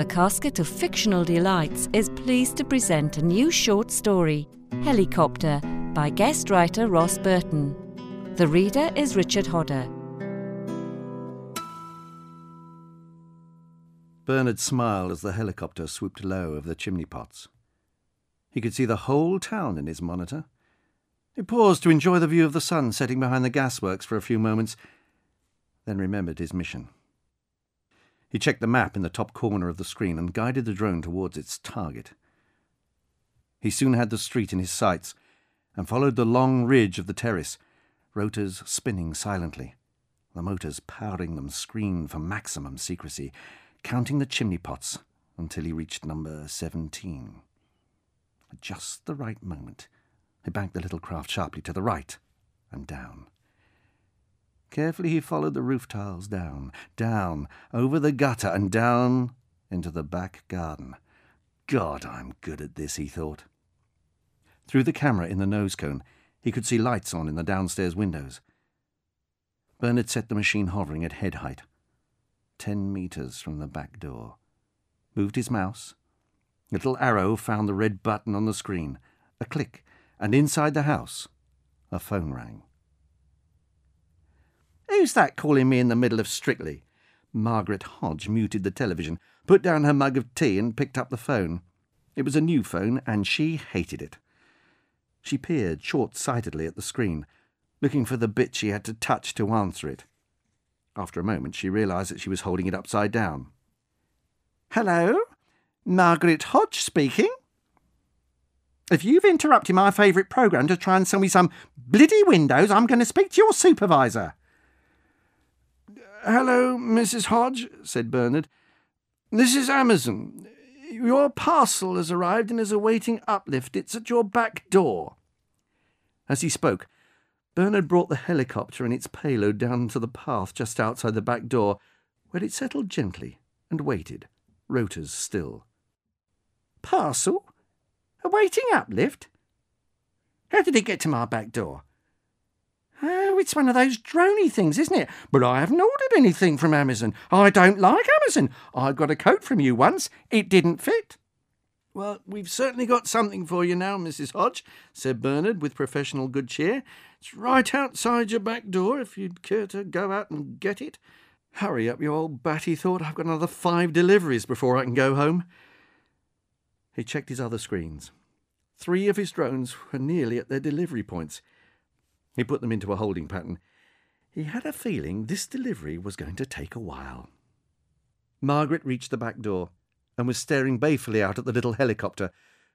The Casket of Fictional Delights is pleased to present a new short story, Helicopter, by guest writer Ross Burton. The reader is Richard Hodder. Bernard smiled as the helicopter swooped low over the chimney pots. He could see the whole town in his monitor. He paused to enjoy the view of the sun setting behind the gasworks for a few moments, then remembered his mission. He checked the map in the top corner of the screen and guided the drone towards its target. He soon had the street in his sights and followed the long ridge of the terrace, rotors spinning silently. The motors powering them screened for maximum secrecy, counting the chimney pots until he reached number 17. At just the right moment, he banked the little craft sharply to the right and down. Carefully he followed the roof tiles down, down, over the gutter, and down into the back garden. God, I'm good at this, he thought. Through the camera in the nose cone, he could see lights on in the downstairs windows. Bernard set the machine hovering at head height, ten metres from the back door. Moved his mouse. Little arrow found the red button on the screen. A click, and inside the house, a phone rang. Who's that calling me in the middle of Strictly? Margaret Hodge muted the television, put down her mug of tea, and picked up the phone. It was a new phone, and she hated it. She peered short sightedly at the screen, looking for the bit she had to touch to answer it. After a moment, she realised that she was holding it upside down. Hello? Margaret Hodge speaking? If you've interrupted my favourite programme to try and sell me some bloody windows, I'm going to speak to your supervisor. Hello, Mrs. Hodge, said Bernard. This is Amazon. Your parcel has arrived and is awaiting uplift. It's at your back door. As he spoke, Bernard brought the helicopter and its payload down to the path just outside the back door, where it settled gently and waited, rotors still. Parcel? Awaiting uplift? How did it get to my back door? It's one of those drony things, isn't it? But I haven't ordered anything from Amazon. I don't like Amazon. I got a coat from you once. It didn't fit. Well, we've certainly got something for you now, Mrs. Hodge, said Bernard with professional good cheer. It's right outside your back door if you'd care to go out and get it. Hurry up, you old bat, he thought. I've got another five deliveries before I can go home. He checked his other screens. Three of his drones were nearly at their delivery points. He put them into a holding pattern. He had a feeling this delivery was going to take a while. Margaret reached the back door and was staring balefully out at the little helicopter,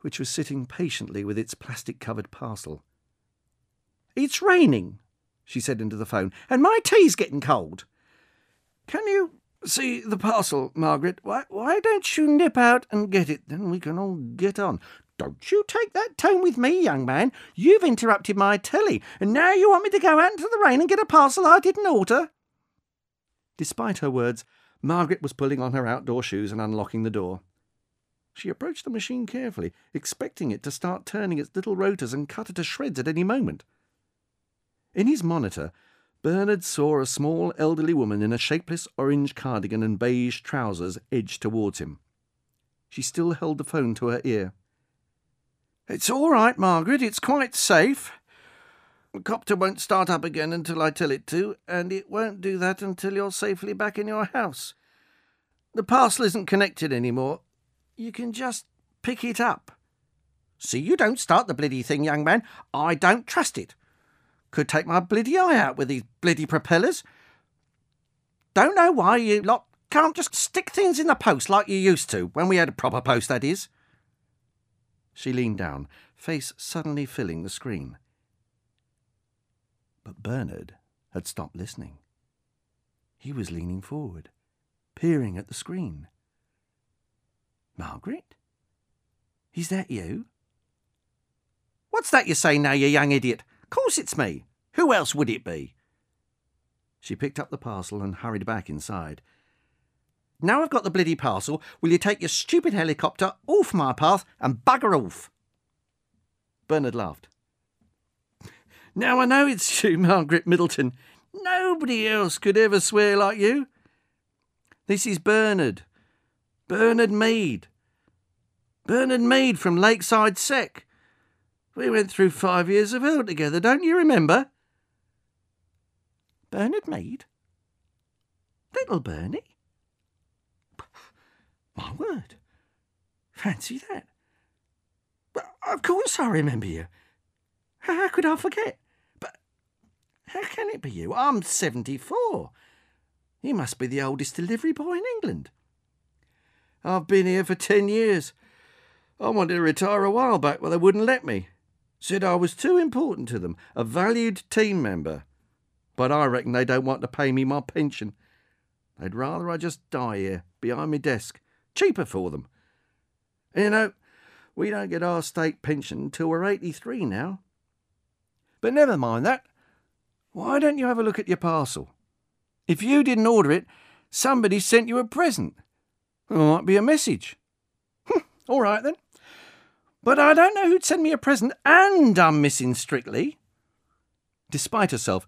which was sitting patiently with its plastic covered parcel. It's raining, she said into the phone, and my tea's getting cold. Can you see the parcel, Margaret? Why, why don't you nip out and get it? Then we can all get on. Don't you take that tone with me, young man. You've interrupted my telly, and now you want me to go out into the rain and get a parcel I didn't order. Despite her words, Margaret was pulling on her outdoor shoes and unlocking the door. She approached the machine carefully, expecting it to start turning its little rotors and cut her to shreds at any moment. In his monitor, Bernard saw a small elderly woman in a shapeless orange cardigan and beige trousers edge towards him. She still held the phone to her ear. It's all right, Margaret. It's quite safe. The copter won't start up again until I tell it to, and it won't do that until you're safely back in your house. The parcel isn't connected anymore. You can just pick it up. See, you don't start the bloody thing, young man. I don't trust it. Could take my bloody eye out with these bloody propellers. Don't know why you lot can't just stick things in the post like you used to, when we had a proper post, that is. She leaned down, face suddenly filling the screen. But Bernard had stopped listening. He was leaning forward, peering at the screen. Margaret? Is that you? What's that you say now, you young idiot? Course it's me. Who else would it be? She picked up the parcel and hurried back inside. Now I've got the bloody parcel, will you take your stupid helicopter off my path and bugger off? Bernard laughed. Now I know it's you, Margaret Middleton. Nobody else could ever swear like you. This is Bernard. Bernard Mead. Bernard Mead from Lakeside Sec. We went through five years of hell together, don't you remember? Bernard Mead? Little Bernie? My word. Fancy that. But of course I remember you. How could I forget? But how can it be you? I'm 74. You must be the oldest delivery boy in England. I've been here for ten years. I wanted to retire a while back, but they wouldn't let me. Said I was too important to them, a valued team member. But I reckon they don't want to pay me my pension. They'd rather I just die here, behind my desk. Cheaper for them. And you know, we don't get our state pension until we're 83 now. But never mind that. Why don't you have a look at your parcel? If you didn't order it, somebody sent you a present. It might be a message. Hmm, all right then. But I don't know who'd send me a present, and I'm missing Strictly. Despite herself,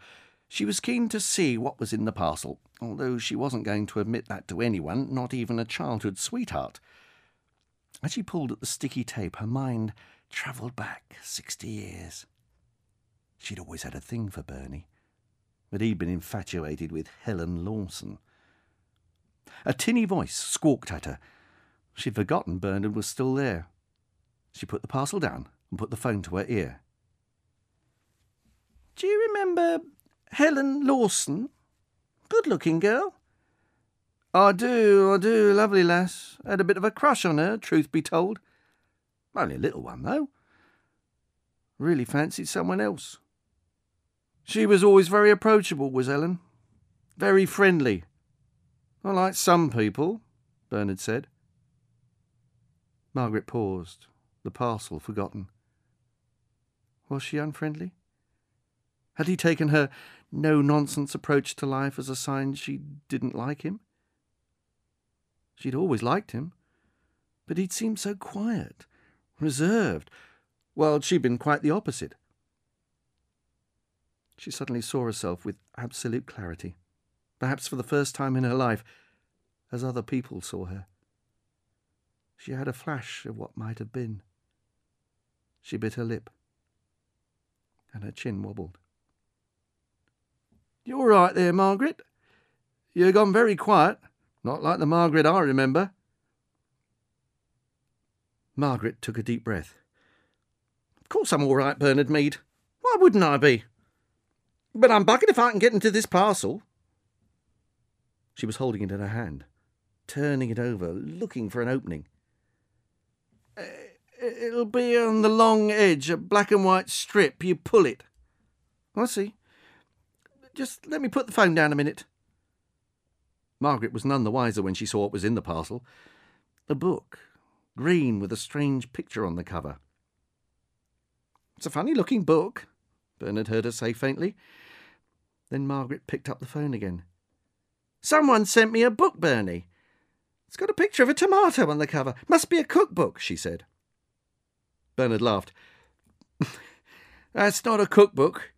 she was keen to see what was in the parcel, although she wasn't going to admit that to anyone, not even a childhood sweetheart. As she pulled at the sticky tape, her mind travelled back sixty years. She'd always had a thing for Bernie, but he'd been infatuated with Helen Lawson. A tinny voice squawked at her. She'd forgotten Bernard was still there. She put the parcel down and put the phone to her ear. Do you remember Helen Lawson? Good looking girl. I do, I do, lovely lass. Had a bit of a crush on her, truth be told. Only a little one, though. Really fancied someone else. She was always very approachable, was Ellen. Very friendly. Not like some people, Bernard said. Margaret paused, the parcel forgotten. Was she unfriendly? Had he taken her no nonsense approach to life as a sign she didn't like him? She'd always liked him, but he'd seemed so quiet, reserved, while she'd been quite the opposite. She suddenly saw herself with absolute clarity, perhaps for the first time in her life, as other people saw her. She had a flash of what might have been. She bit her lip, and her chin wobbled. You're right there, Margaret. You're gone very quiet, not like the Margaret I remember. Margaret took a deep breath. Of course I'm all right, Bernard Mead. Why wouldn't I be? But I'm bucketed if I can get into this parcel. She was holding it in her hand, turning it over, looking for an opening. It'll be on the long edge, a black and white strip. You pull it. I see. Just let me put the phone down a minute. Margaret was none the wiser when she saw what was in the parcel. A book, green with a strange picture on the cover. It's a funny looking book, Bernard heard her say faintly. Then Margaret picked up the phone again. Someone sent me a book, Bernie. It's got a picture of a tomato on the cover. Must be a cookbook, she said. Bernard laughed. That's not a cookbook.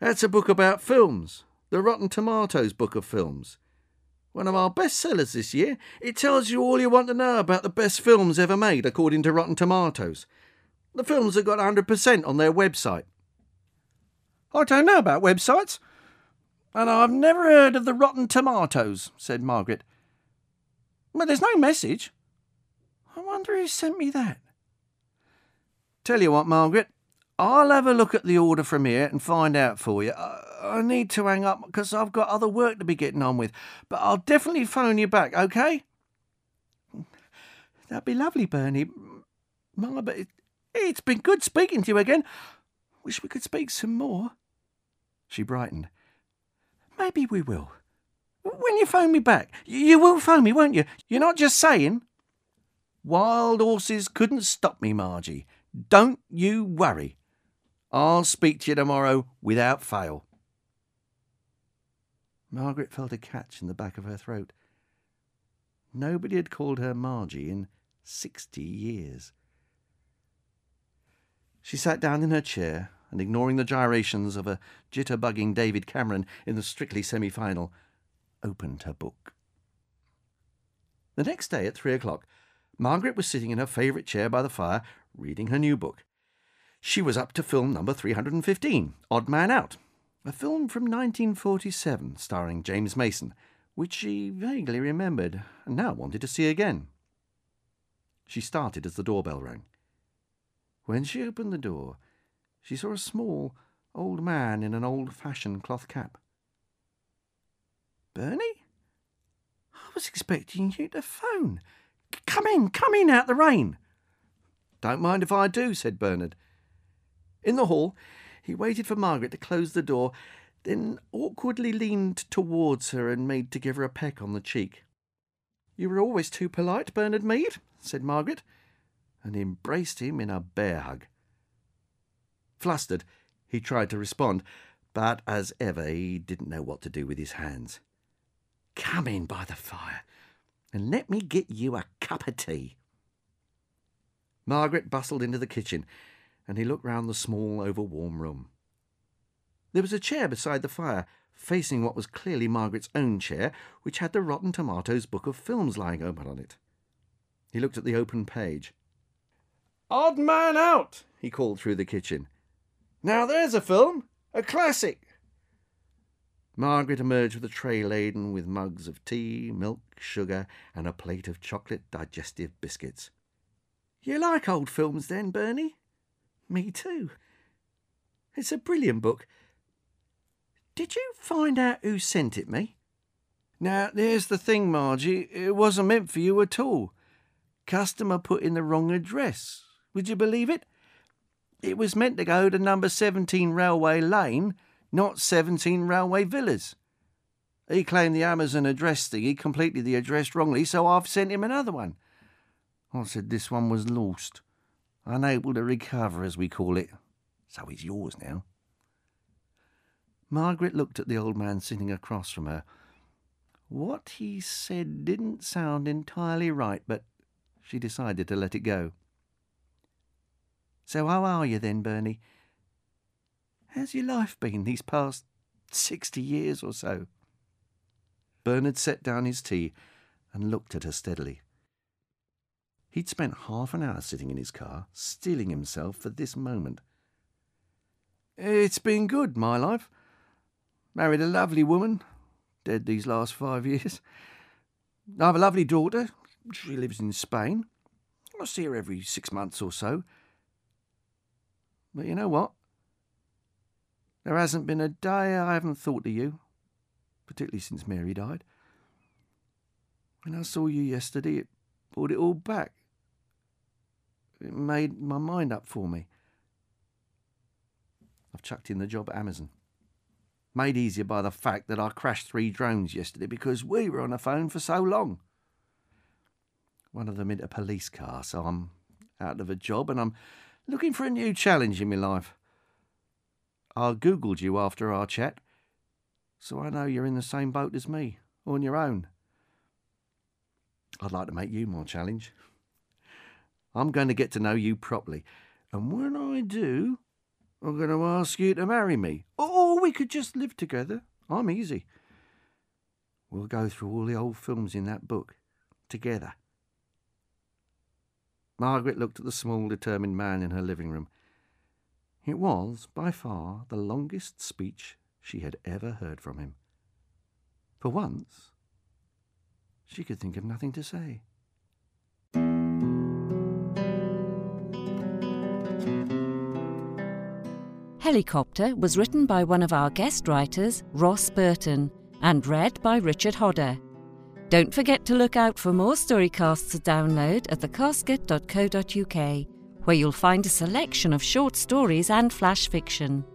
That's a book about films. The Rotten Tomatoes book of films. One of our best sellers this year. It tells you all you want to know about the best films ever made, according to Rotten Tomatoes. The films have got 100% on their website. I don't know about websites. And I've never heard of the Rotten Tomatoes, said Margaret. But there's no message. I wonder who sent me that. Tell you what, Margaret, I'll have a look at the order from here and find out for you. I, I need to hang up because I've got other work to be getting on with, but I'll definitely phone you back, okay? That'd be lovely, Bernie. Ma, but it, it's been good speaking to you again. Wish we could speak some more. She brightened. Maybe we will. When you phone me back, you will phone me, won't you? You're not just saying. Wild horses couldn't stop me, Margie. Don't you worry. I'll speak to you tomorrow without fail. Margaret felt a catch in the back of her throat. Nobody had called her Margie in sixty years. She sat down in her chair and, ignoring the gyrations of a jitterbugging David Cameron in the Strictly semi final, opened her book. The next day at three o'clock, Margaret was sitting in her favourite chair by the fire, reading her new book. She was up to film number 315, Odd Man Out, a film from 1947 starring James Mason, which she vaguely remembered and now wanted to see again. She started as the doorbell rang. When she opened the door, she saw a small, old man in an old fashioned cloth cap. Bernie? I was expecting you to phone. Come in, come in out the rain. Don't mind if I do, said Bernard. In the hall, he waited for Margaret to close the door, then awkwardly leaned towards her and made to give her a peck on the cheek. You were always too polite, Bernard Mead, said Margaret, and embraced him in a bear hug. Flustered, he tried to respond, but as ever he didn't know what to do with his hands. Come in by the fire, and let me get you a cup of tea. Margaret bustled into the kitchen, and he looked round the small, overwarm room. There was a chair beside the fire, facing what was clearly Margaret's own chair, which had the Rotten Tomatoes book of films lying open on it. He looked at the open page. Odd Man Out, he called through the kitchen. Now there's a film, a classic. Margaret emerged with a tray laden with mugs of tea, milk, sugar, and a plate of chocolate digestive biscuits. You like old films then, Bernie? Me too. It's a brilliant book, did you find out who sent it me? Now, there's the thing, Margie. It wasn't meant for you at all. Customer put in the wrong address. Would you believe it? It was meant to go to number 17 Railway Lane, not 17 Railway Villas. He claimed the Amazon address thing. He completed the address wrongly, so I've sent him another one. I said this one was lost, unable to recover, as we call it. So it's yours now. Margaret looked at the old man sitting across from her. What he said didn't sound entirely right, but she decided to let it go. So, how are you then, Bernie? How's your life been these past sixty years or so? Bernard set down his tea and looked at her steadily. He'd spent half an hour sitting in his car, steeling himself for this moment. It's been good, my life. Married a lovely woman, dead these last five years. I have a lovely daughter. She lives in Spain. I see her every six months or so. But you know what? There hasn't been a day I haven't thought of you, particularly since Mary died. When I saw you yesterday, it brought it all back. It made my mind up for me. I've chucked in the job at Amazon made easier by the fact that I crashed three drones yesterday because we were on the phone for so long. One of them in a police car, so I'm out of a job and I'm looking for a new challenge in my life. I Googled you after our chat, so I know you're in the same boat as me, on your own. I'd like to make you my challenge. I'm going to get to know you properly, and when I do, I'm going to ask you to marry me. Or we could just live together. I'm easy. We'll go through all the old films in that book together. Margaret looked at the small, determined man in her living room. It was, by far, the longest speech she had ever heard from him. For once, she could think of nothing to say. Helicopter was written by one of our guest writers, Ross Burton, and read by Richard Hodder. Don't forget to look out for more storycasts to download at thecasket.co.uk, where you'll find a selection of short stories and flash fiction.